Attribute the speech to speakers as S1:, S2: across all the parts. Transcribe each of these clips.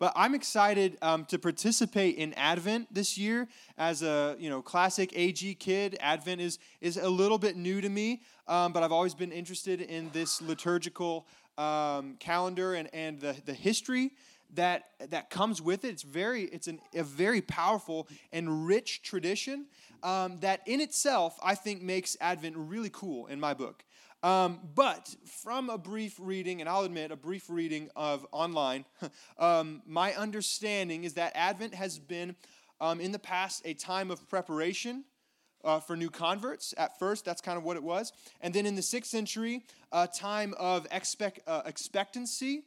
S1: but I'm excited um, to participate in Advent this year as a you know classic AG kid. Advent is is a little bit new to me, um, but I've always been interested in this liturgical um, calendar and and the the history that that comes with it. It's very it's an, a very powerful and rich tradition um, that in itself I think makes Advent really cool in my book. Um, but from a brief reading, and I'll admit a brief reading of online, um, my understanding is that Advent has been um, in the past a time of preparation. Uh, for new converts at first that's kind of what it was and then in the sixth century a time of expect, uh, expectancy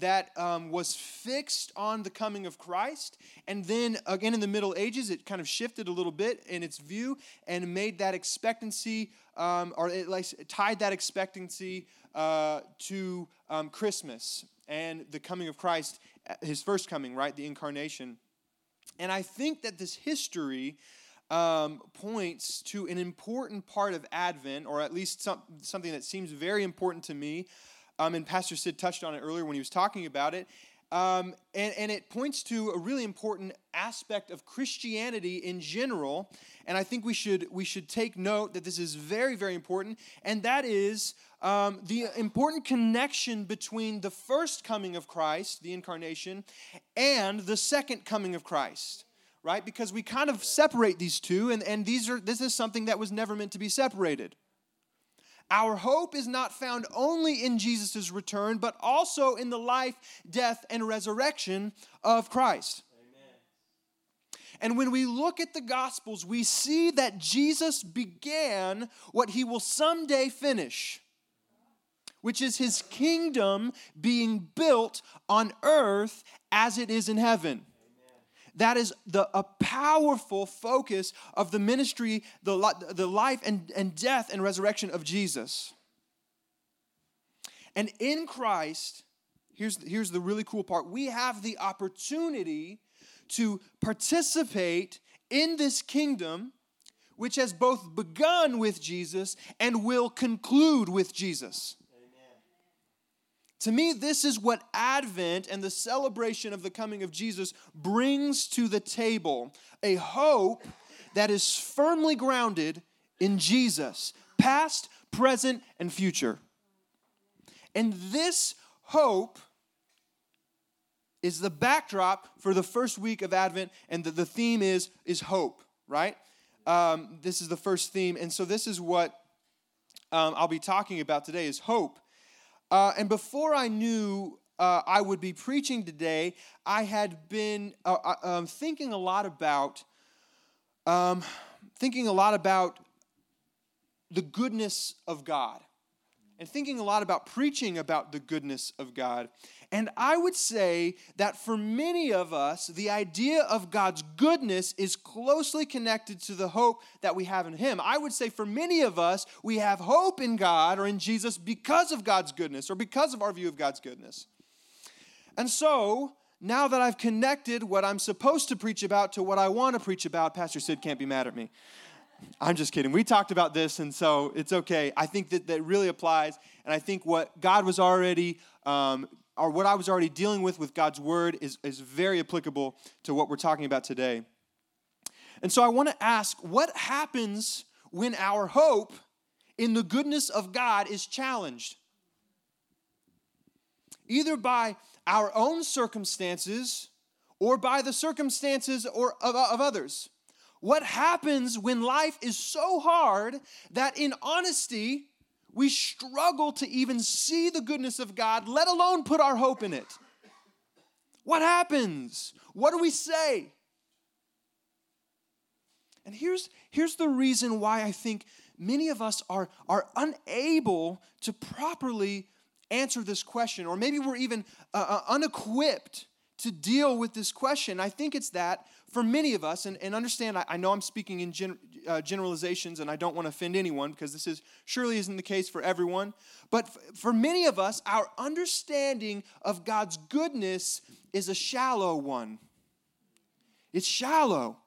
S1: that um, was fixed on the coming of Christ. And then again in the Middle Ages, it kind of shifted a little bit in its view and made that expectancy, um, or it like tied that expectancy uh, to um, Christmas and the coming of Christ, uh, his first coming, right? The incarnation. And I think that this history um, points to an important part of Advent, or at least some, something that seems very important to me um, and Pastor Sid touched on it earlier when he was talking about it. Um, and, and it points to a really important aspect of Christianity in general. And I think we should, we should take note that this is very, very important. And that is um, the important connection between the first coming of Christ, the incarnation, and the second coming of Christ right because we kind of separate these two and, and these are this is something that was never meant to be separated our hope is not found only in Jesus' return, but also in the life, death, and resurrection of Christ. And when we look at the Gospels, we see that Jesus began what he will someday finish, which is his kingdom being built on earth as it is in heaven. That is the, a powerful focus of the ministry, the, the life and, and death and resurrection of Jesus. And in Christ, here's, here's the really cool part we have the opportunity to participate in this kingdom, which has both begun with Jesus and will conclude with Jesus. To me, this is what Advent and the celebration of the coming of Jesus brings to the table a hope that is firmly grounded in Jesus, past, present, and future. And this hope is the backdrop for the first week of Advent, and the, the theme is, is hope, right? Um, this is the first theme, and so this is what um, I'll be talking about today is hope. Uh, and before I knew uh, I would be preaching today, I had been uh, uh, um, thinking a lot about um, thinking a lot about the goodness of God and thinking a lot about preaching about the goodness of God. And I would say that for many of us, the idea of God's goodness is closely connected to the hope that we have in Him. I would say for many of us, we have hope in God or in Jesus because of God's goodness or because of our view of God's goodness. And so, now that I've connected what I'm supposed to preach about to what I want to preach about, Pastor Sid can't be mad at me. I'm just kidding. We talked about this, and so it's okay. I think that that really applies, and I think what God was already, um, or what I was already dealing with with God's word, is, is very applicable to what we're talking about today. And so I want to ask what happens when our hope in the goodness of God is challenged? Either by our own circumstances or by the circumstances or of, of others. What happens when life is so hard that in honesty, we struggle to even see the goodness of God, let alone put our hope in it? What happens? What do we say? And here's, here's the reason why I think many of us are, are unable to properly answer this question, or maybe we're even uh, uh unequipped to deal with this question. I think it's that for many of us, and, and understand, I, I know I'm speaking in gen, uh, generalizations and I don't want to offend anyone because this is surely isn't the case for everyone. But f- for many of us, our understanding of God's goodness is a shallow one. It's shallow.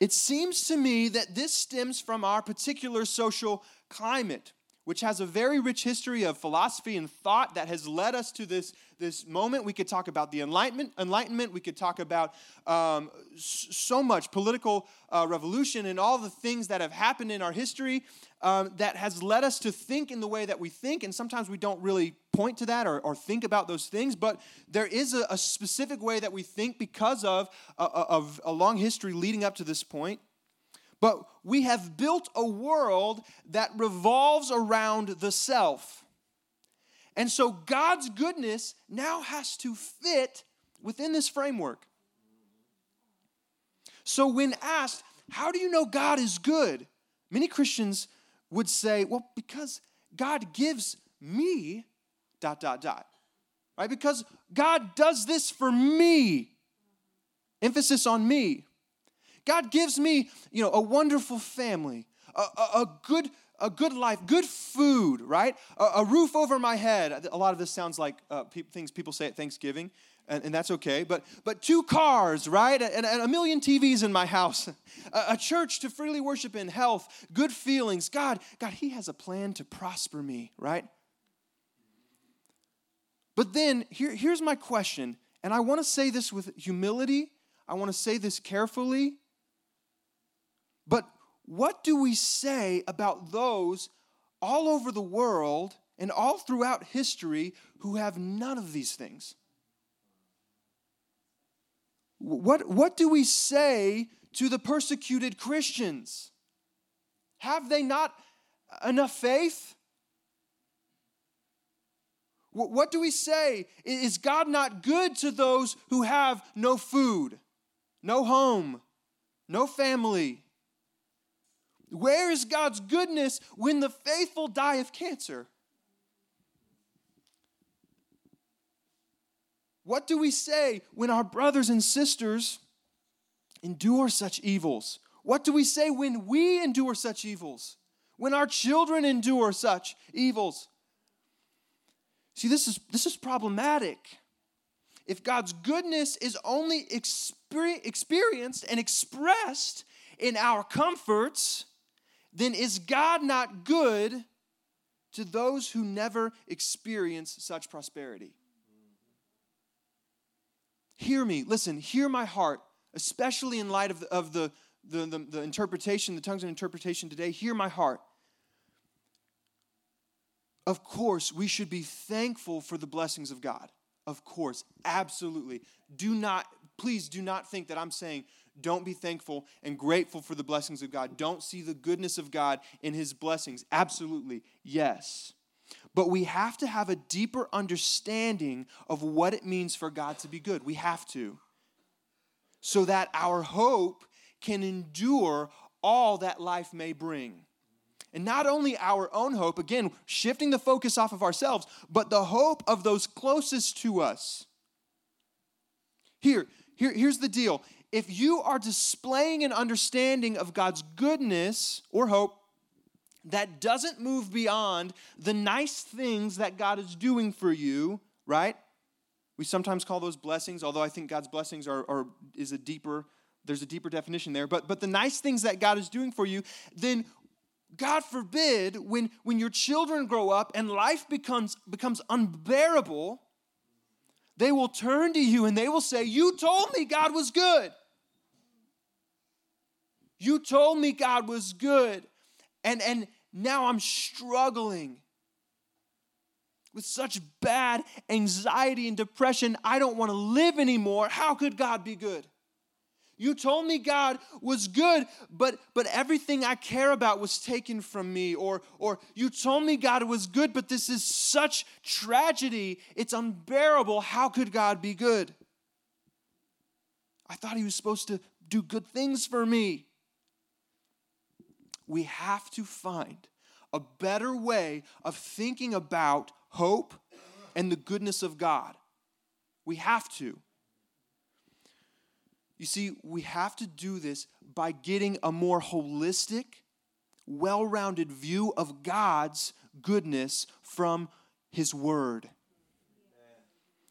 S1: It seems to me that this stems from our particular social climate which has a very rich history of philosophy and thought that has led us to this, this moment. We could talk about the Enlightenment, Enlightenment. we could talk about um, so much political uh, revolution and all the things that have happened in our history um, that has led us to think in the way that we think. And sometimes we don't really point to that or, or think about those things, but there is a, a specific way that we think because of a, of a long history leading up to this point. But we have built a world that revolves around the self. And so God's goodness now has to fit within this framework. So, when asked, How do you know God is good? Many Christians would say, Well, because God gives me, dot, dot, dot. Right? Because God does this for me. Emphasis on me. God gives me, you know, a wonderful family, a, a, a good a good life, good food, right? A, a, roof over my head. A lot of this sounds like uh, pe- things people say at Thanksgiving, and, and, that's okay. But but two cars, right? And, and a million TVs in my house, a, a, church to freely worship in, health, good feelings. God, God, He has a plan to prosper me, right? But then here, here's my question, and I want to say this with humility. I want to say this carefully but what do we say about those all over the world and all throughout history who have none of these things? What, what do we say to the persecuted Christians? Have they not enough faith? What do we say? Is God not good to those who have no food, no home, no family, where is God's goodness when the faithful die of cancer? What do we say when our brothers and sisters endure such evils? What do we say when we endure such evils? When our children endure such evils? See, this is, this is problematic. If God's goodness is only experienced and expressed in our comforts, then is God not good to those who never experience such prosperity? Hear me, listen, hear my heart, especially in light of the, of the, the, the, the interpretation, the tongues of interpretation today. Hear my heart. Of course, we should be thankful for the blessings of God. Of course, absolutely. Do not, please do not think that I'm saying don't be thankful and grateful for the blessings of God. Don't see the goodness of God in his blessings. Absolutely, yes. But we have to have a deeper understanding of what it means for God to be good. We have to. So that our hope can endure all that life may bring. And not only our own hope, again, shifting the focus off of ourselves, but the hope of those closest to us. Here, here here's the deal if you are displaying an understanding of God's goodness or hope that doesn't move beyond the nice things that God is doing for you, right? We sometimes call those blessings, although I think God's blessings are, are is a deeper, there's a deeper definition there. But but the nice things that God is doing for you, then God forbid when when your children grow up and life becomes becomes unbearable, they will turn to you and they will say, You told me God was good. You told me God was good. And, and now I'm struggling with such bad anxiety and depression. I don't want to live anymore. How could God be good? You told me God was good, but but everything I care about was taken from me. Or or you told me God was good, but this is such tragedy. It's unbearable. How could God be good? I thought he was supposed to do good things for me we have to find a better way of thinking about hope and the goodness of God. We have to. You see, we have to do this by getting a more holistic, well rounded view of God's goodness from His Word.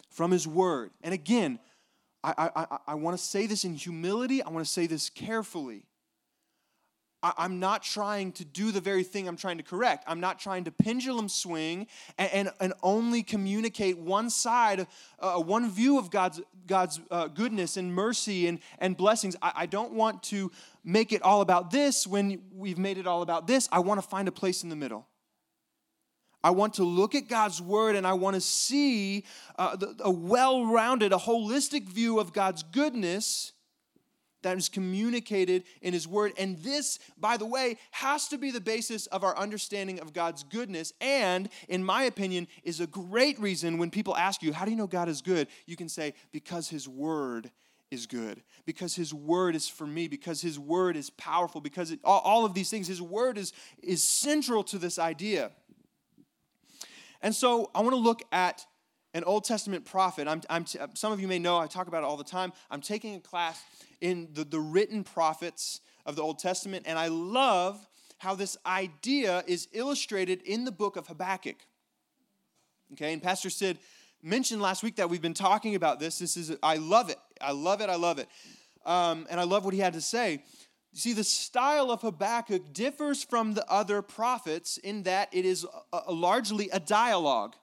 S1: From His Word. And again, I, I, I, I want to say this in humility, I want to say this carefully. I, am not trying to do the very thing I'm trying to correct. I'm not trying to pendulum swing and, and, and only communicate one side, uh, one view of God's, God's uh, goodness and mercy and, and blessings. I, I don't want to make it all about this when we've made it all about this. I want to find a place in the middle. I want to look at God's word and I want to see uh, the, a well rounded, a holistic view of God's goodness that is communicated in His Word. And this, by the way, has to be the basis of our understanding of God's goodness. And, in my opinion, is a great reason when people ask you, How do you know God is good? You can say, Because His Word is good because his word is for me because his word is powerful because it, all, all, of these things his word is is central to this idea and so i want to look at an old testament prophet I'm, I'm t- some of you may know i talk about it all the time i'm taking a class in the, the written prophets of the Old Testament, and I love how this idea is illustrated in the book of Habakkuk. Okay, and Pastor Sid mentioned last week that we've been talking about this. This is, I love it. I love it. I love it. Um, and I love what he had to say. You see, the style of Habakkuk differs from the other prophets in that it is a, a largely a dialogue,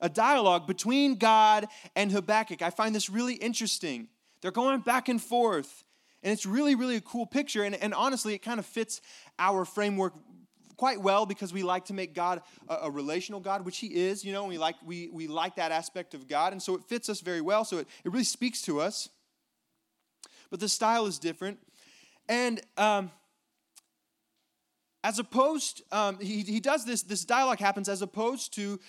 S1: a dialogue between God and Habakkuk. I find this really interesting. They're going back and forth. And it's really, really a cool picture. And, and honestly, it kind of fits our framework quite well because we like to make God a, a, relational God, which He is, you know, we like, we, we like that aspect of God. And so it fits us very well. So it, it really speaks to us. But the style is different. And um, as opposed, um, he, he does this, this dialogue happens as opposed to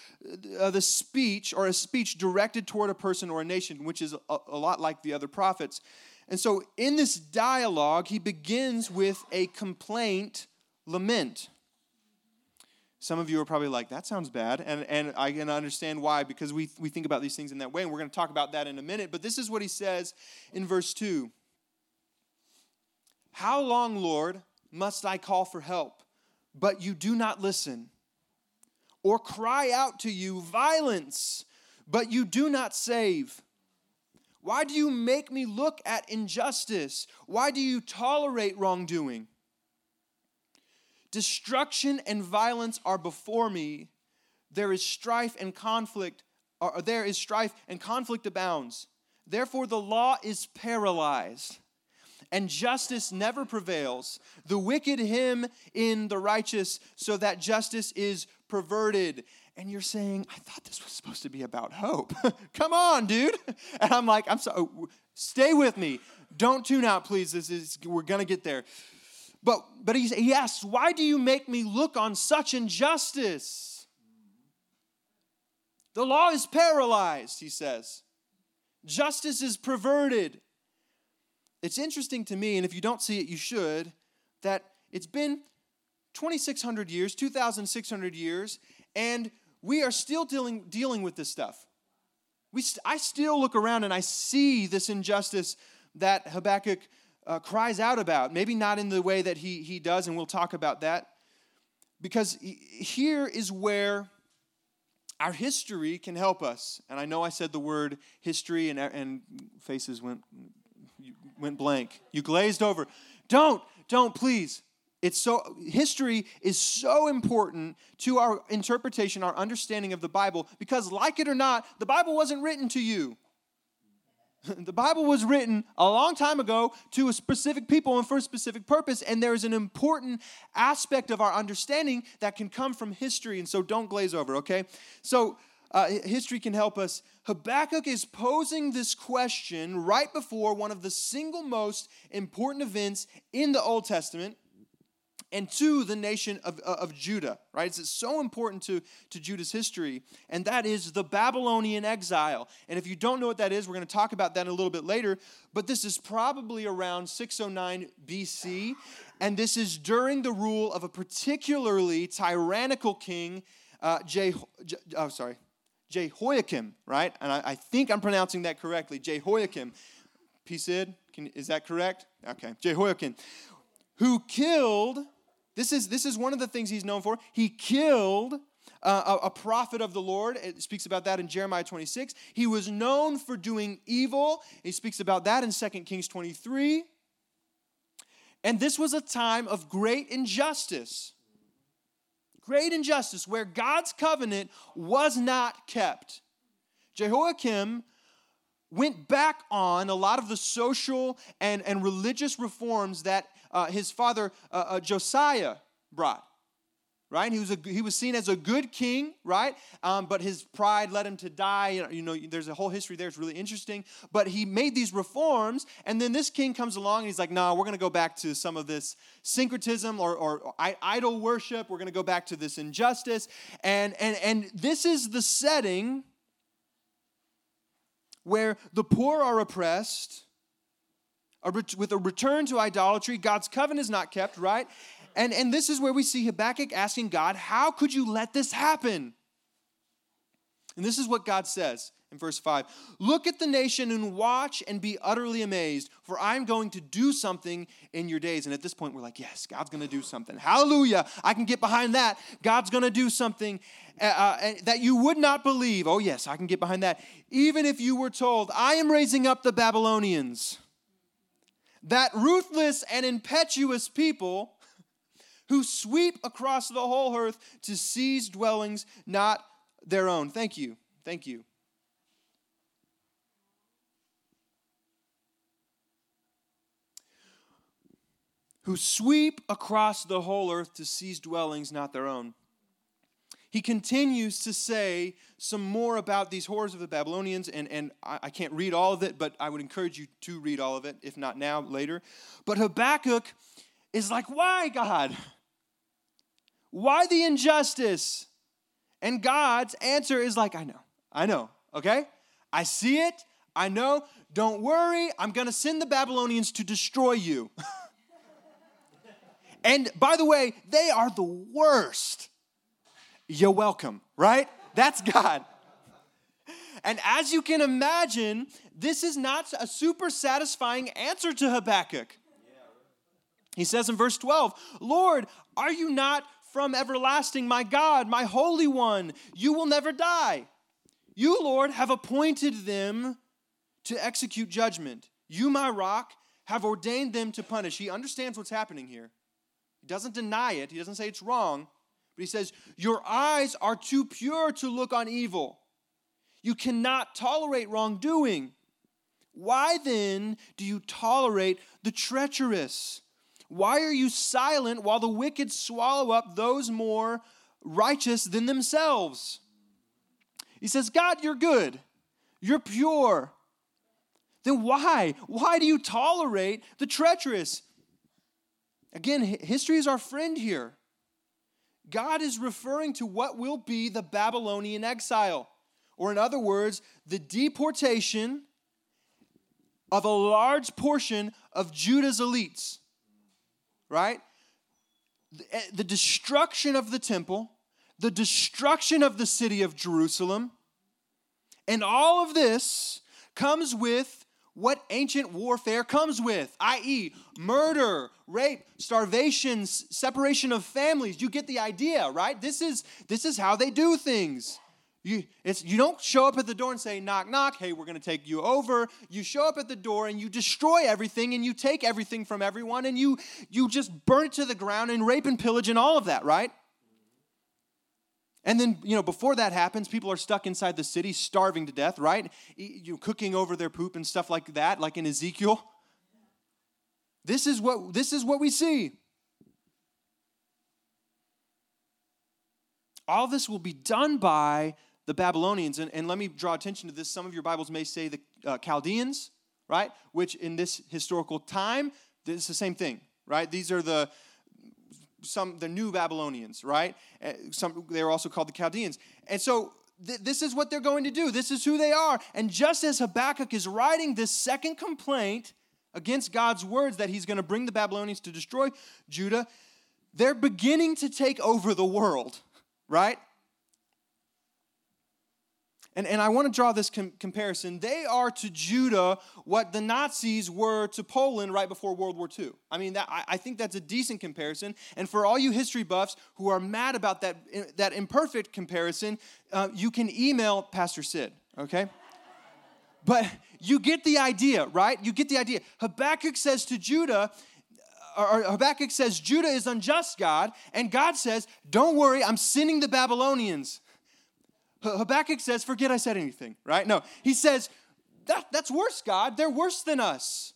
S1: uh, the speech or a speech directed toward a person or a nation, which is a, a lot like the other prophets. And so in this dialogue, he begins with a complaint lament. Some of you are probably like, that sounds bad. And, and I can understand why, because we, we think about these things in that way. And we're going to talk about that in a minute. But this is what he says in verse 2 How long, Lord, must I call for help? But you do not listen. Or cry out to you violence, but you do not save. Why do you make me look at injustice? Why do you tolerate wrongdoing? Destruction and violence are before me. There is strife and conflict, or there is strife and conflict abounds. Therefore, the law is paralyzed and justice never prevails. The wicked him in the righteous, so that justice is perverted. And you're saying, I thought this was supposed to be about hope. Come on, dude. And I'm like, I'm sorry, oh, stay with me. Don't tune out, please. This is we're gonna get there. But but he's he asks, why do you make me look on such injustice? The law is paralyzed, he says. Justice is perverted. It's interesting to me, and if you don't see it, you should, that it's been 2,600 years, 2,600 years, and we are still dealing, dealing with this stuff. We st- I still look around and I see this injustice that Habakkuk uh, cries out about. Maybe not in the way that he, he does, and we'll talk about that. Because here is where our history can help us. And I know I said the word history, and, and faces went went blank. You glazed over. Don't, don't, please. It's so history is so important to our interpretation, our understanding of the Bible, because like it or not, the Bible wasn't written to you. The Bible was written a long time ago to a specific people and for a specific purpose, and there is an important aspect of our understanding that can come from history, and so don't glaze over, okay? So uh, history can help us. Habakkuk is posing this question right before one of the single most important events in the Old Testament and to the nation of, uh, of Judah, right? It's so important to, to Judah's history, and that is the Babylonian exile. And if you don't know what that is, we're going to talk about that a little bit later, but this is probably around 609 BC, and this is during the rule of a particularly tyrannical king, uh, Je- oh, sorry, Jehoiakim, right? And I, I think I'm pronouncing that correctly. Jehoiakim. P-Sid, can, is that correct? Okay. Jehoiakim, who killed, this is, this is one of the things he's known for. He killed uh, a, a, prophet of the Lord. It speaks about that in Jeremiah 26. He was known for doing evil. He speaks about that in 2 Kings 23. And this was a time of great injustice. Great injustice where God's covenant was not kept. Jehoiakim went back on a lot of the social and, and religious reforms that uh, his father uh, uh, Josiah brought right? He was, a, he was seen as a good king, right? Um, but his pride led him to die. You know, you know, there's a whole history there. It's really interesting. But he made these reforms, and then this king comes along and he's like, nah, we're going to go back to some of this syncretism or, or, or idol worship. We're going to go back to this injustice. And, and, and this is the setting where the poor are oppressed, with a return to idolatry. God's covenant is not kept, right? And, and this is where we see Habakkuk asking God, How could you let this happen? And this is what God says in verse 5 Look at the nation and watch and be utterly amazed, for I'm going to do something in your days. And at this point, we're like, Yes, God's going to do something. Hallelujah. I can get behind that. God's going to do something uh, uh that you would not believe. Oh, yes, I can get behind that. Even if you were told, I am raising up the Babylonians, that ruthless and impetuous people who sweep across the whole earth to seize dwellings not their own. Thank you. Thank you. Who sweep across the whole earth to seize dwellings not their own. He continues to say some more about these horrors of the Babylonians, and, and I, I can't read all of it, but I would encourage you to read all of it, if not now, later. But Habakkuk is like, Why, God? Why the injustice? And God's answer is like, I know, I know, okay? I see it, I know. Don't worry, I'm gonna send the Babylonians to destroy you. and by the way, they are the worst. You're welcome, right? That's God. And as you can imagine, this is not a super satisfying answer to Habakkuk. He says in verse 12, Lord, are you not from everlasting, my God, my Holy One. You will never die. You, Lord, have appointed them to execute judgment. You, my rock, have ordained them to punish. He understands what's happening here. He doesn't deny it, he doesn't say it's wrong, but he says, Your eyes are too pure to look on evil. You cannot tolerate wrongdoing. Why then do you tolerate the treacherous? Why are you silent while the wicked swallow up those more righteous than themselves? He says, God, you're good. You're pure. Then why? Why do you tolerate the treacherous? Again, history is our friend here. God is referring to what will be the Babylonian exile, or in other words, the deportation of a large portion of Judah's elites right? Eh, the destruction of the temple, the destruction of the city of Jerusalem, and all of this comes with what ancient warfare comes with, i.e., murder, rape, starvation, separation of families. You get the idea, right? This is, this is how they do things. You, you don't show up at the door and say, knock, knock, hey, we're going to take you over. You show up at the door and you destroy everything and you take everything from everyone and you, you just burn it to the ground and rape and pillage and all of that, right? And then, you know, before that happens, people are stuck inside the city, starving to death, right? You know, cooking over their poop and stuff like that, like in Ezekiel. This is what this is what we see. All this will be done by the Babylonians. And, and let me draw attention to this. Some of your Bibles may say the uh, Chaldeans, right? Which in this historical time, it's the same thing, right? These are the some the new Babylonians, right? Uh, some they're also called the Chaldeans. And so th- this is what they're going to do. This is who they are. And just as Habakkuk is writing this second complaint against God's words that he's going to bring the Babylonians to destroy Judah, they're beginning to take over the world, right? And, and I want to draw this com- comparison. They are to Judah what the Nazis were to Poland right before World War II. I mean, that, I, I think that's a decent comparison. And for all you history buffs who are mad about that, that imperfect comparison, uh, you can email Pastor Sid, okay? But you get the idea, right? You get the idea. Habakkuk says to Judah, or Habakkuk says, Judah is unjust, God. And God says, Don't worry, I'm sending the Babylonians. Habakkuk says, Forget I said anything, right? No, he says, that, That's worse, God. They're worse than us.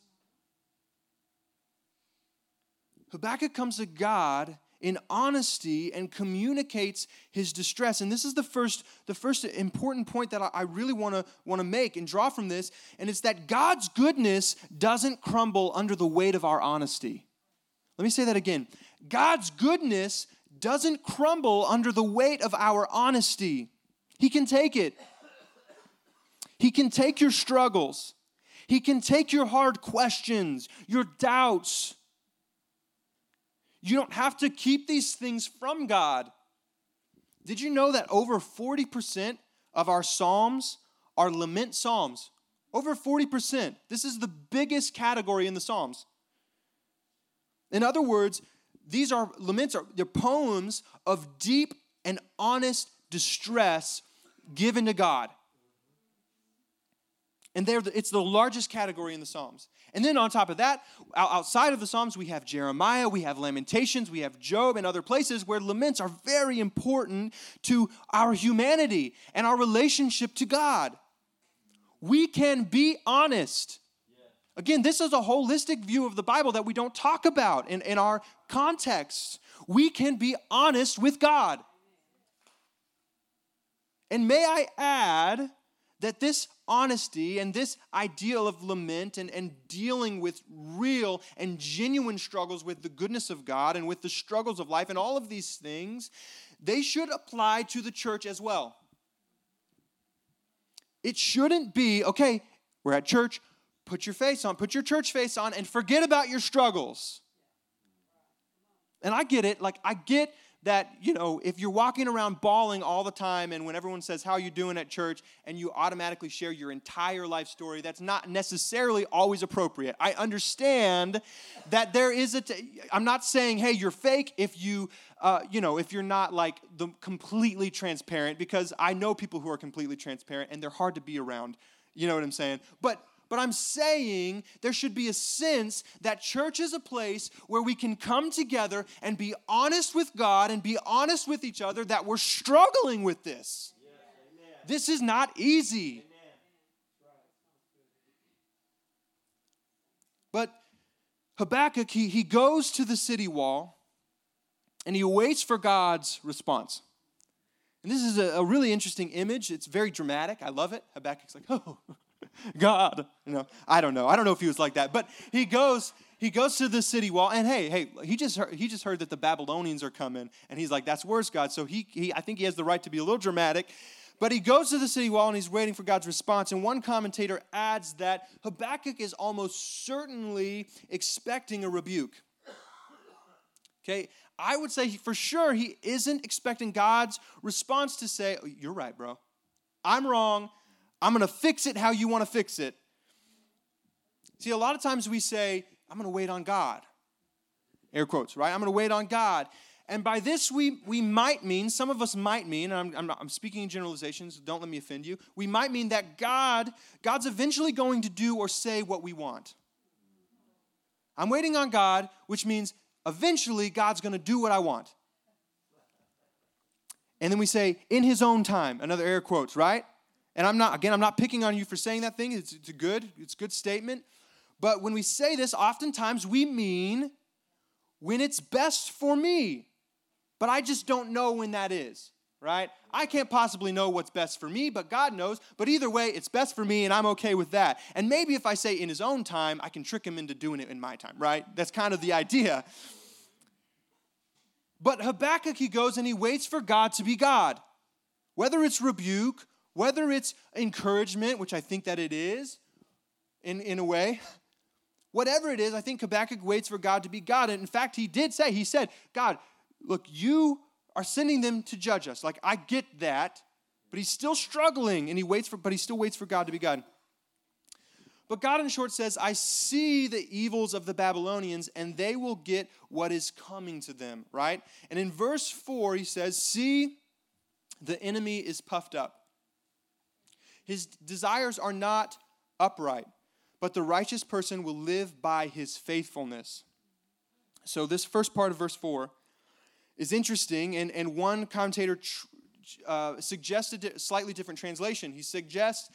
S1: Habakkuk comes to God in honesty and communicates his distress. And this is the first, the first important point that I really want to want to make and draw from this, and it's that God's goodness doesn't crumble under the weight of our honesty. Let me say that again. God's goodness doesn't crumble under the weight of our honesty. He can take it. He can take your struggles. He can take your hard questions, your doubts, you don't have to keep these things from God. Did you know that over 40% of our Psalms are lament Psalms? Over 40%. This is the biggest category in the Psalms. In other words, these are laments, are they're poems of deep and honest distress given to God. And they're the, it's the largest category in the Psalms. And then on top of that, outside of the Psalms, we have Jeremiah, we have Lamentations, we have Job, and other places where laments are very important to our humanity and our relationship to God. We can be honest. Again, this is a holistic view of the Bible that we don't talk about in, in our context. We can be honest with God. And may I add that this honesty and this ideal of lament and, and dealing with real and genuine struggles with the goodness of God and with the struggles of life and all of these things, they should apply to the church as well. It shouldn't be, okay, we're at church, put your face on, put your church face on, and forget about your struggles. And I get it, like, I get that, you know, if you're walking around bawling all the time and when everyone says, How you doing at church? and you automatically share your entire life story, that's not necessarily always appropriate. I understand that there is a. T- I'm not saying, hey, you're fake if you, uh, you know, if you're not like the completely transparent, because I know people who are completely transparent and they're hard to be around. You know what I'm saying? But but I'm saying there should be a sense that church is a place where we can come together and be honest with God and be honest with each other that we're struggling with this. this is not easy. But Habakkuk, he, he goes to the city wall and he waits for God's response. And this is a, a, really interesting image. It's very dramatic. I love it. Habakkuk's like, oh, God. You know, I don't know. I don't know if he was like that. But he goes, he goes to the city wall, and hey, hey, he just heard, he just heard that the Babylonians are coming, and he's like, that's worse, God. So he, he I think he has the right to be a little dramatic. But he goes to the city wall and he's waiting for God's response. And one commentator adds that Habakkuk is almost certainly expecting a rebuke. Okay, I would say for sure he isn't expecting God's response to say, oh, You're right, bro. I'm wrong. I'm going to fix it how you want to fix it. See, a lot of times we say, I'm going to wait on God. Air quotes, right? I'm going to wait on God. And by this, we, we might mean, some of us might mean, and I'm, I'm, not, I'm speaking in generalizations, don't let me offend you. We might mean that God, God's eventually going to do or say what we want. I'm waiting on God, which means eventually God's going to do what I want. And then we say, in his own time, another air quotes, right? And I'm not, again, I'm not picking on you for saying that thing. It's, it's a good, it's a good statement. But when we say this, oftentimes we mean when it's best for me. But I just don't know when that is, right? I can't possibly know what's best for me, but God knows. But either way, it's best for me, and I'm okay with that. And maybe if I say in his own time, I can trick him into doing it in my time, right? That's kind of the idea. But Habakkuk, he goes and he waits for God to be God. Whether it's rebuke whether it's encouragement, which I think that it is in, in a way, whatever it is, I think Habakkuk waits for God to be God. And in fact, he did say, he said, God, look, you are sending them to judge us. Like, I get that, but he's still struggling and he waits for, but he still waits for God to be God. But God, in short, says, I see the evils of the Babylonians, and they will get what is coming to them, right? And in verse 4, he says, See, the enemy is puffed up. His desires are not upright, but the righteous person will live by his faithfulness. So, this first part of verse 4 is interesting, and, and one commentator tr- uh, suggested a slightly different translation. He suggests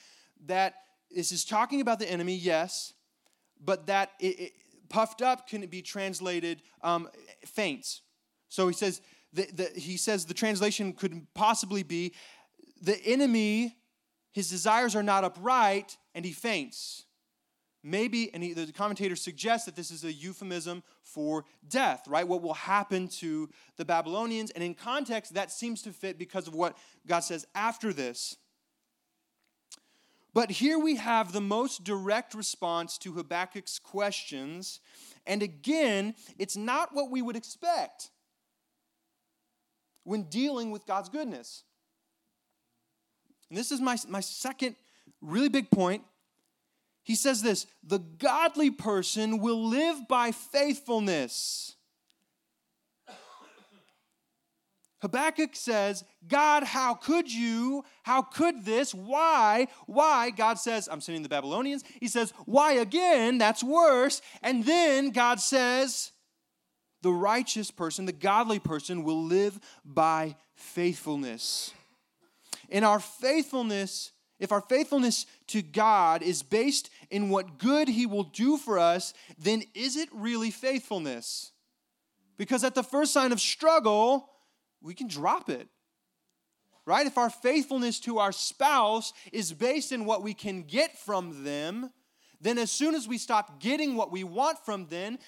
S1: that this is talking about the enemy, yes, but that it, it, puffed up can be translated um, faints. So he says, the, the, he says the translation could possibly be the enemy, his desires are not upright, and he faints. Maybe, and he, the commentator suggests that this is a euphemism for death, right? What will happen to the Babylonians. And in context, that seems to fit because of what God says after this. But here we have the most direct response to Habakkuk's questions. And again, it's not what we would expect when dealing with God's goodness. And this is my, my second really big point. He says this the godly person will live by faithfulness. Habakkuk says, God, how could you? How could this? Why? Why? God says, I'm sending the Babylonians. He says, Why again? That's worse. And then God says, The righteous person, the godly person, will live by faithfulness. In our faithfulness, if our faithfulness to God is based in what good He will do for us, then is it really faithfulness? Because at the first sign of struggle, we can drop it. Right? If our faithfulness to our spouse is based in what we can get from them, then as soon as we stop getting what we want from them,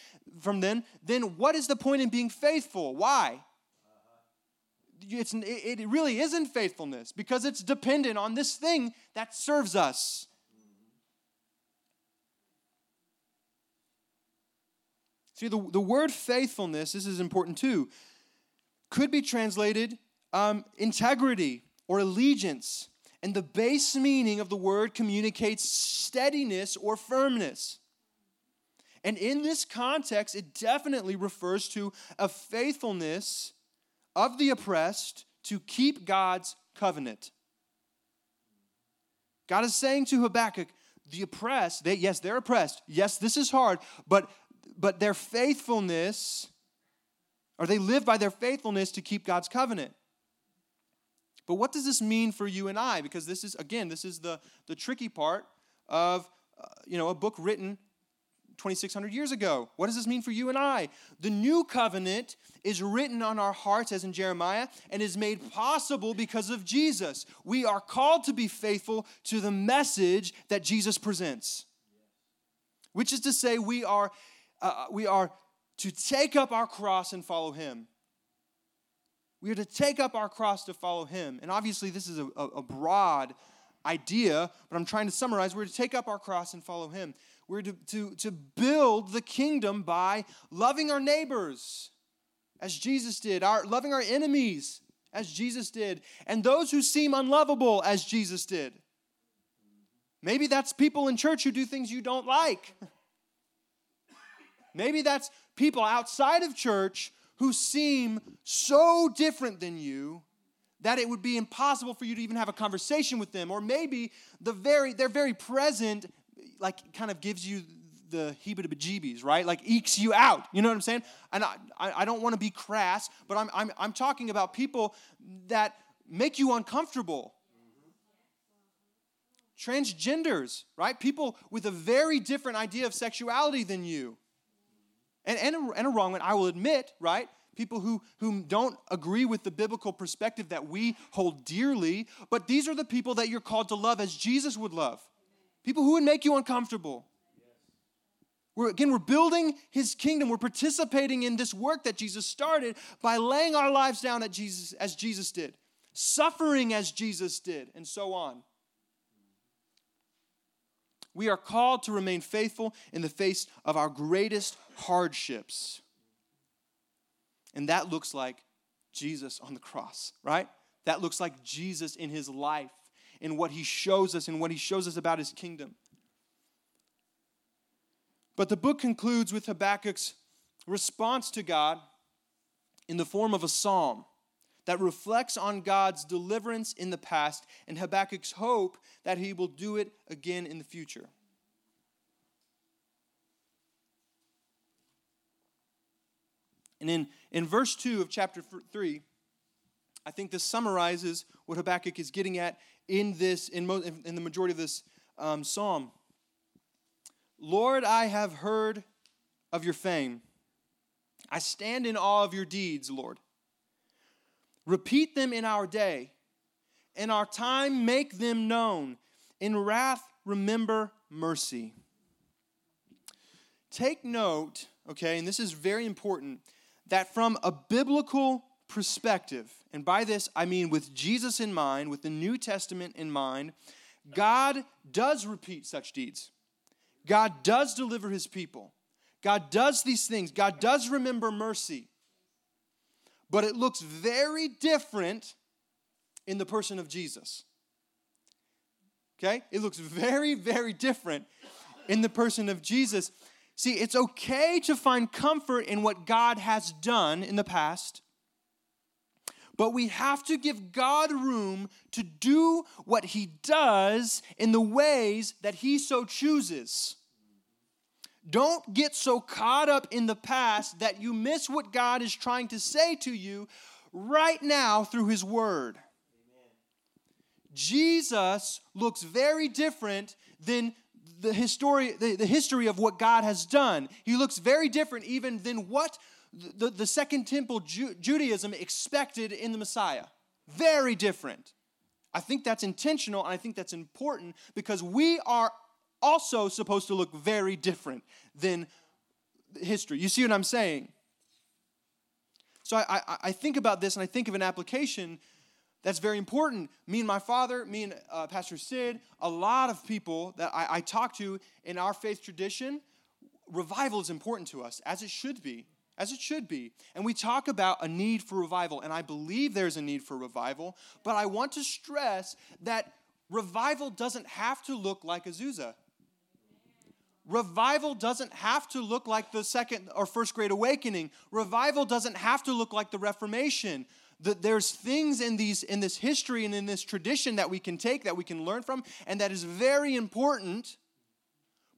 S1: from them, then what is the point in being faithful? Why? It's, it really isn't faithfulness because it's dependent on this thing that serves us. See, the, the word faithfulness, this is important too could be translated um, integrity or allegiance. And the base meaning of the word communicates steadiness or firmness. And in this context, it definitely refers to a faithfulness of the oppressed to keep God's covenant. God is saying to Habakkuk, the oppressed, they, yes, they're oppressed. Yes, this is hard, but, but their faithfulness or they live by their faithfulness to keep God's covenant. But what does this mean for you and I? Because this is, again, this is the, the tricky part of, uh, you know, a book written 2,600 years ago. What does this mean for you and I? The new covenant is written on our hearts, as in Jeremiah, and is made possible because of Jesus. We are called to be faithful to the message that Jesus presents, which is to say, we are, uh, we are to take up our cross and follow him. We are to take up our cross to follow him. And obviously, this is a, a, broad idea, but I'm trying to summarize. We're to take up our cross and follow him. We're to, to, to build the kingdom by loving our neighbors as Jesus did, our, loving our enemies as Jesus did, and those who seem unlovable as Jesus did. Maybe that's people in church who do things you don't like. Maybe that's people outside of church who seem so different than you that it would be impossible for you to even have a conversation with them or maybe the very they're very present like kind of gives you the heebie-jeebies, right? Like ekes you out. You know what I'm saying? And I, I don't want to be crass, but I'm, I'm, I'm talking about people that make you uncomfortable. Transgenders, right? People with a very different idea of sexuality than you and, and, a, and a wrong one, I will admit, right? People who, who don't agree with the biblical perspective that we hold dearly, but these are the people that you're called to love as Jesus would love. People who would make you uncomfortable. We're, again, we're building his kingdom. We're participating in this work that Jesus started by laying our lives down at Jesus, as Jesus did, suffering as Jesus did, and so on. We are called to remain faithful in the face of our greatest hardships. And that looks like Jesus on the cross, right? That looks like Jesus in his life, in what he shows us, and what he shows us about his kingdom. But the book concludes with Habakkuk's response to God in the form of a psalm that reflects on God's deliverance in the past and Habakkuk's hope that he will do it again in the future. And in, in verse 2 of chapter 3, I think this summarizes what Habakkuk is getting at in this, in, in the majority of this um, psalm. Lord, I have heard of your fame. I stand in awe of your deeds, Lord. Repeat them in our day. In our time, make them known. In wrath, remember mercy. Take note, okay, and this is very important, that from a biblical perspective, and by this I mean with Jesus in mind, with the New Testament in mind, God does repeat such deeds. God does deliver his people. God does these things. God does remember mercy. But it looks very different in the person of Jesus. Okay? It looks very, very different in the person of Jesus. See, it's okay to find comfort in what God has done in the past, but we have to give God room to do what He does in the ways that He so chooses. Don't get so caught up in the past that you miss what God is trying to say to you right now through His Word. Amen. Jesus looks very different than the history, the, the history of what God has done. He looks very different even than what the, the Second Temple Ju- Judaism expected in the Messiah. Very different. I think that's intentional and I think that's important because we are also supposed to look very different than history. You see what I'm saying? So I, I, I think about this and I think of an application that's very important. Me and my father, me and uh, Pastor Sid, a lot of people that I, I talk to in our faith tradition, revival is important to us, as it should be as it should be. And we talk about a need for revival, and I believe there's a need for revival, but I want to stress that revival doesn't have to look like Azusa. Revival doesn't have to look like the second or first great awakening. Revival doesn't have to look like the Reformation. That there's things in these in this history and in this tradition that we can take that we can learn from and that is very important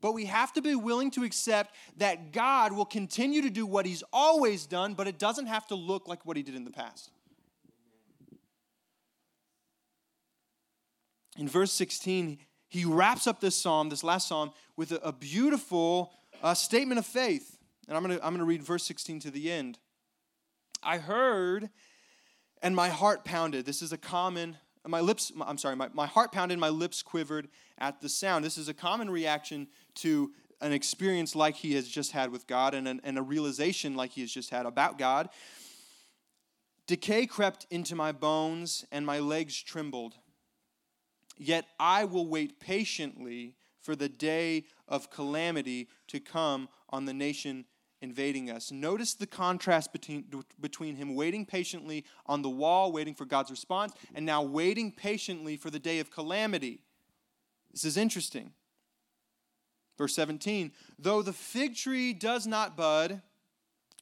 S1: but we have to be willing to accept that God will continue to do what He's always done, but it doesn't have to look like what He did in the past. In verse 16, he wraps up this psalm, this last psalm, with a, a beautiful uh, statement of faith. And I'm going to I'm going to read verse 16 to the end. I heard and my heart pounded. This is a common my lips, I'm sorry, my, my heart pounded, my lips quivered at the sound. This is a common reaction to an experience like he has just had with God and, an, and a realization like he has just had about God. Decay crept into my bones and my legs trembled. Yet I will wait patiently for the day of calamity to come on the nation invading us. Notice the contrast between, between him waiting patiently on the wall, waiting for God's response, and now waiting patiently for the day of calamity. This is interesting. Verse 17 Though the fig tree does not bud,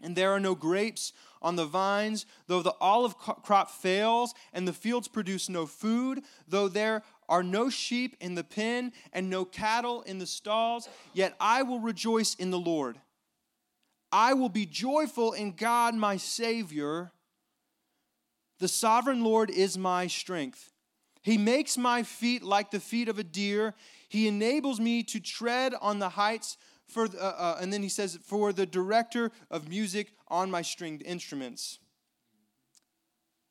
S1: and there are no grapes on the vines, though the olive crop fails, and the fields produce no food, though there are no sheep in the pen, and no cattle in the stalls, yet I will rejoice in the Lord. I will be joyful in God my Savior. The sovereign Lord is my strength. He makes my feet like the feet of a deer. He enables me to tread on the heights. For, uh, uh, and then he says, For the director of music on my stringed instruments.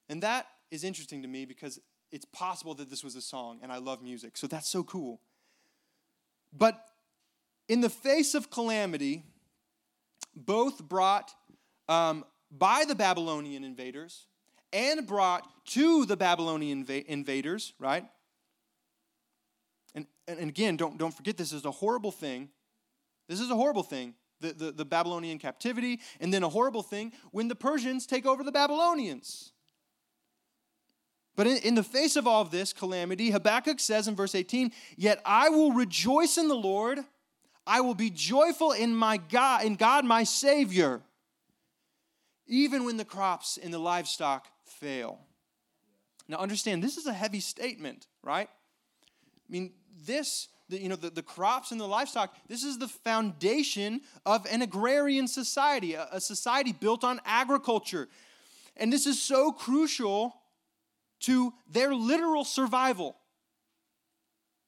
S1: And that is interesting to me because it's possible that this was a song, and I love music. So that's so cool. But in the face of calamity, both brought um, by the Babylonian invaders and brought to the Babylonian inv- invaders, right? And, and again, don't, don't forget this is a horrible thing. This is a horrible thing. The, the, the Babylonian captivity, and then a horrible thing when the Persians take over the Babylonians. But in, in, the face of all of this calamity, Habakkuk says in verse 18, Yet I will rejoice in the Lord. I will be joyful in my God, in God my Savior, even when the crops and the livestock fail. Now understand, this is a heavy statement, right? I mean, this the, you know, the, the crops and the livestock, this is the foundation of an agrarian society, a, a society built on agriculture. And this is so crucial to their literal survival.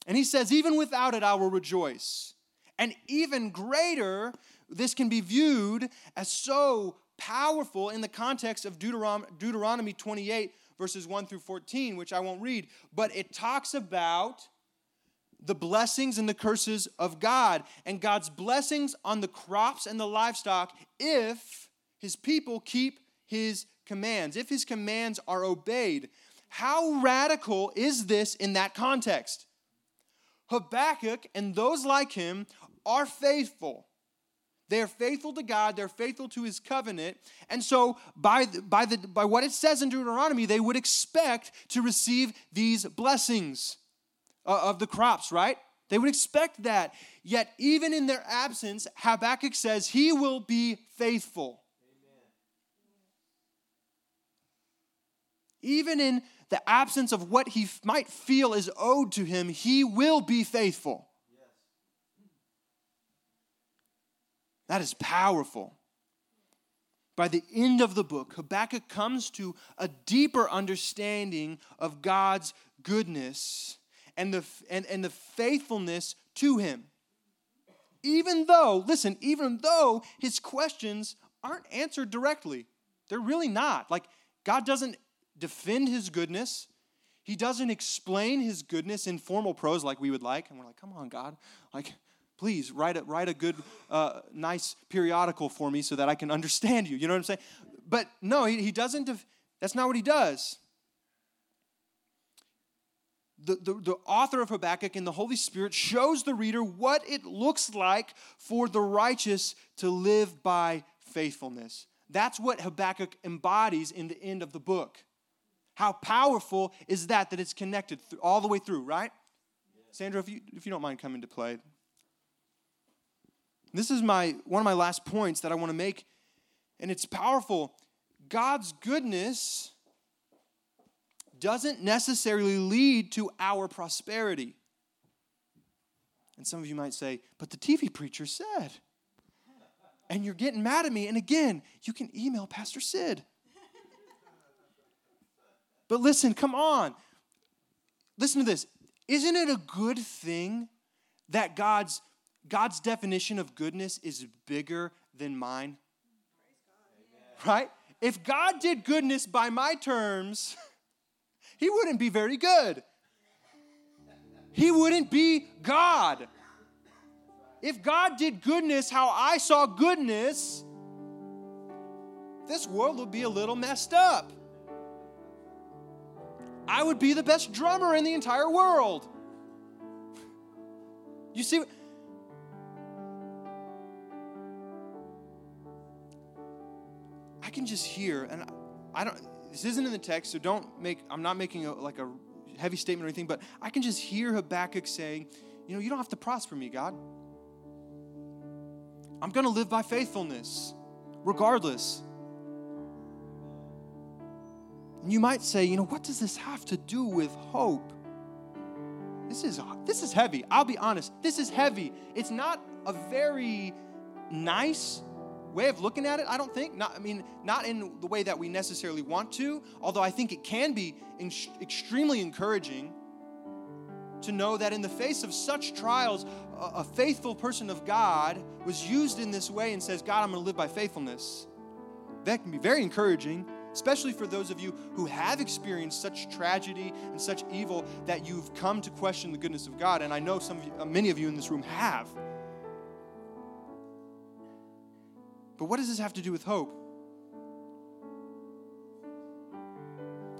S1: And he says, even without it, I will rejoice. And even greater, this can be viewed as so powerful in the context of Deuteron- Deuteronomy 28, verses 1 through 14, which I won't read, but it talks about the blessings and the curses of God and God's blessings on the crops and the livestock if his people keep his commands, if his commands are obeyed. How radical is this in that context? Habakkuk and those like him are faithful. They are faithful to God, they're faithful to his covenant. And so, by, the, by, the, by what it says in Deuteronomy, they would expect to receive these blessings uh, of the crops, right? They would expect that. Yet, even in their absence, Habakkuk says he will be faithful. Amen. Even in the absence of what he might feel is owed to him, he will be faithful. That is powerful. By the end of the book, Habakkuk comes to a deeper understanding of God's goodness and the, and, and the faithfulness to him. Even though, listen, even though his questions aren't answered directly, they're really not. Like, God doesn't defend his goodness, he doesn't explain his goodness in formal prose like we would like. And we're like, come on, God. Like, please write a, write a good, uh, nice periodical for me so that I can understand you. You know what I'm saying? But no, he, he doesn't, def- that's not what he does. The, the, the author of Habakkuk and the Holy Spirit shows the reader what it looks like for the righteous to live by faithfulness. That's what Habakkuk embodies in the end of the book. How powerful is that that it's connected all the way through, right? Sandra, if you, if you don't mind coming to play. This is my one of my last points that I want to make, and it's powerful. God's goodness doesn't necessarily lead to our prosperity. And some of you might say, but the TV preacher said. And you're getting mad at me. And again, you can email Pastor Sid. But listen, come on. Listen to this. Isn't it a good thing that God's God's definition of goodness is bigger than mine. Right? If God did goodness by my terms, he wouldn't be very good. He wouldn't be God. If God did goodness how I saw goodness, this world would be a little messed up. I would be the best drummer in the entire world. You see, I can just hear, and I don't, this isn't in the text, so don't make, I'm not making a, like a heavy statement or anything, but I can just hear Habakkuk saying, you know, you don't have to prosper me, God. I'm going to live by faithfulness, regardless. And you might say, you know, what does this have to do with hope? This is this is heavy. I'll be honest. This is heavy. It's not a very nice way of looking at it, I don't think. Not, I mean, not in the way that we necessarily want to, although I think it can be in- extremely encouraging to know that in the face of such trials, a, a faithful person of God was used in this way and says, God, I'm going to live by faithfulness. That can be very encouraging, especially for those of you who have experienced such tragedy and such evil that you've come to question the goodness of God. And I know some of you, uh, many of you in this room have. But what does this have to do with hope?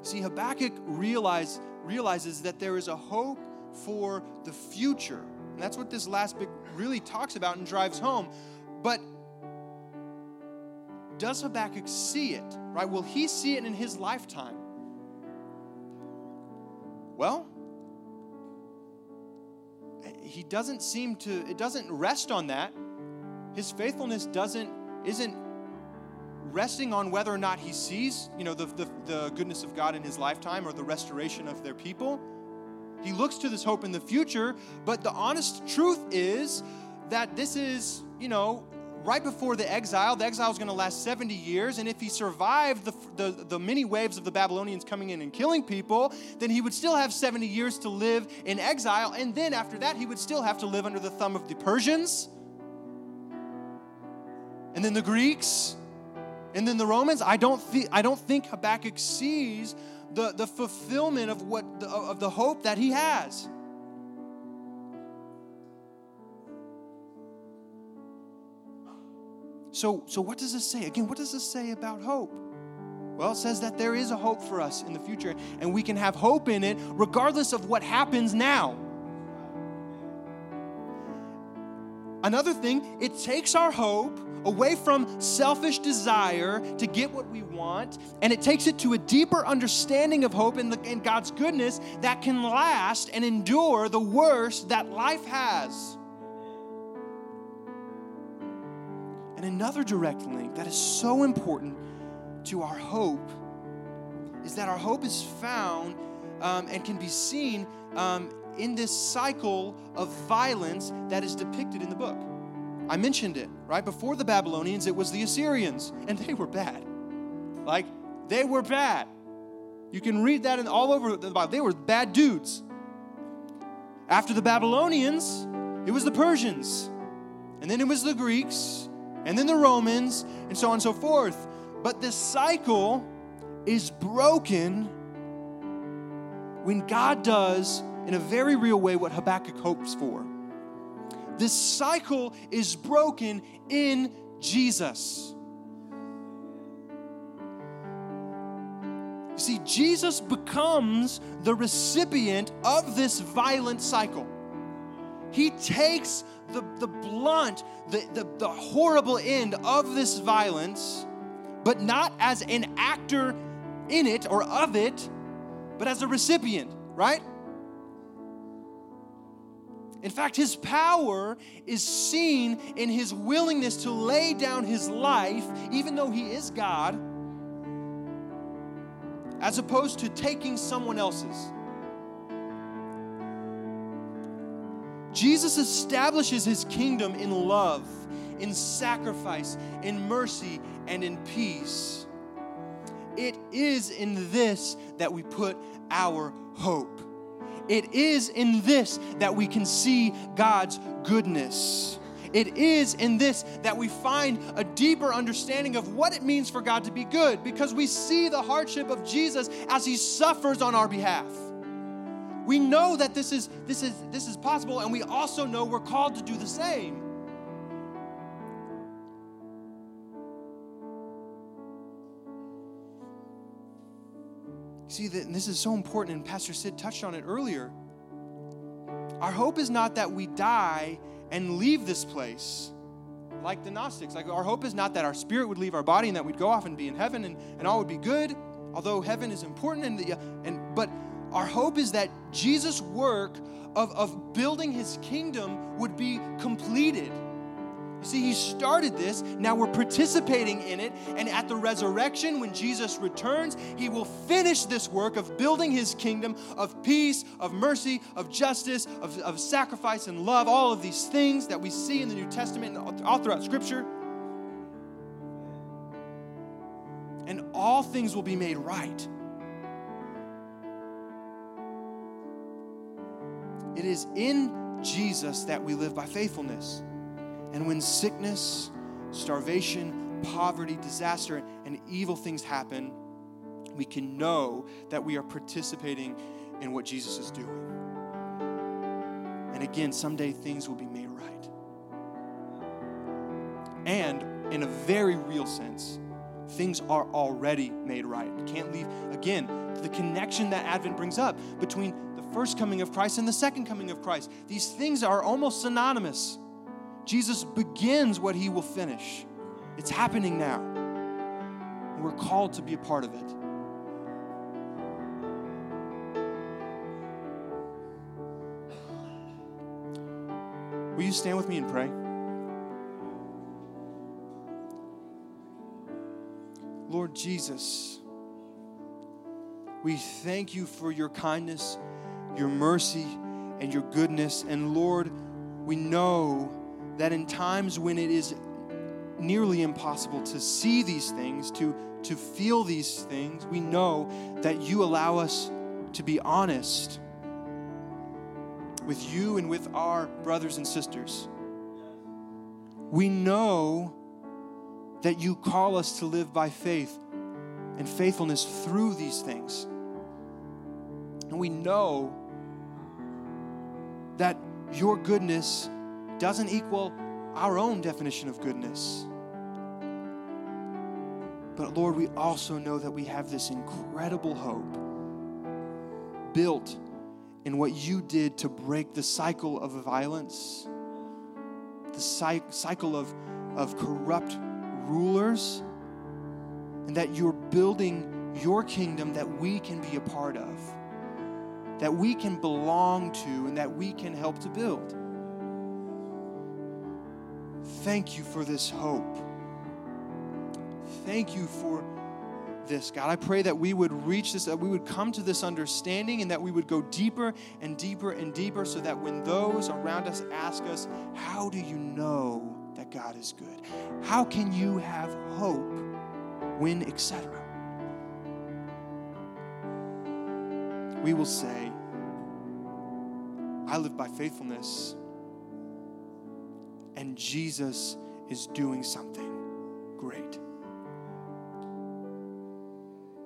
S1: See, Habakkuk realize, realizes that there is a hope for the future. And that's what this last bit really talks about and drives home. But does Habakkuk see it? Right? Will he see it in his lifetime? Well, he doesn't seem to, it doesn't rest on that. His faithfulness doesn't isn't resting on whether or not he sees, you know, the, the, the goodness of God in his lifetime or the restoration of their people. He looks to this hope in the future, but the honest truth is that this is, you know, right before the exile. The exile is going to last 70 years, and if he survived the, the, the, many waves of the Babylonians coming in and killing people, then he would still have 70 years to live in exile, and then after that, he would still have to live under the thumb of the Persians, and then the Greeks, and then the Romans. I don't, th- I don't think Habakkuk sees the, the fulfillment of, what, the, of the hope that he has. So, so what does this say? Again, what does this say about hope? Well, it says that there is a hope for us in the future, and we can have hope in it regardless of what happens now. Another thing, it takes our hope away from selfish desire to get what we want, and it takes it to a deeper understanding of hope and, and God's goodness that can last and endure the worst that life has. And another direct link that is so important to our hope is that our hope is found um, and can be seen um, in this cycle of violence that is depicted in the book. I mentioned it, right? Before the Babylonians, it was the Assyrians, and they were bad. Like, they were bad. You can read that in all over the Bible. They were bad dudes. After the Babylonians, it was the Persians, and then it was the Greeks, and then the Romans, and so on and so forth. But this cycle is broken when God does, in a very real way, what Habakkuk hopes for. This cycle is broken in Jesus. You see, Jesus becomes the recipient of this violent cycle. He takes the, the blunt, the, the, the horrible end of this violence, but not as an actor in it or of it, but as a recipient, right? In fact, his power is seen in his willingness to lay down his life, even though he is God, as opposed to taking someone else's. Jesus establishes his kingdom in love, in sacrifice, in mercy, and in peace. It is in this that we put our hope. It is in this that we can see God's goodness. It is in this that we find a deeper understanding of what it means for God to be good because we see the hardship of Jesus as he suffers on our behalf. We know that this is this is this is possible and we also know we're called to do the same. See, that this is so important, and Pastor Sid touched on it earlier. Our hope is not that we die and leave this place like the Gnostics. Like, our hope is not that our spirit would leave our body and that we'd go off and be in heaven and, and all would be good, although heaven is important. And, the, and But our hope is that Jesus' work of, of building his kingdom would be completed you see, he started this. Now we're participating in it. And at the resurrection, when Jesus returns, he will finish this work of building his kingdom of peace, of mercy, of justice, of, of sacrifice and love, all of these things that we see in the New Testament and all throughout Scripture. And all things will be made right. It is in Jesus that we live by faithfulness. And when sickness, starvation, poverty, disaster, and evil things happen, we can know that we are participating in what Jesus is doing. And again, someday things will be made right. And in a very real sense, things are already made right. can't leave, again, the connection that Advent brings up between the first coming of Christ and the second coming of Christ. These things are almost synonymous. Jesus begins what he will finish. It's happening now. And we're called to be a part of it. Will you stand with me and pray? Lord Jesus, we thank you for your kindness your mercy and your goodness. And Lord, we know that in times when it is nearly impossible to see these things, to, to feel these things, we know that you allow us to be honest with you and with our brothers and sisters. We know that you call us to live by faith and faithfulness through these things. And we know that your goodness doesn't equal our own definition of goodness. But Lord, we also know that we have this incredible hope built in what you did to break the cycle of violence, the cycle of, of corrupt rulers, and that you're building your kingdom that we can be a part of, that we can belong to, and that we can help to build. Thank you for this hope. Thank you for this, God. I pray that we would reach this, that we would come to this understanding, and that we would go deeper and deeper and deeper so that when those around us ask us, How do you know that God is good? How can you have hope when, etc.? We will say, I live by faithfulness, and Jesus is doing something great.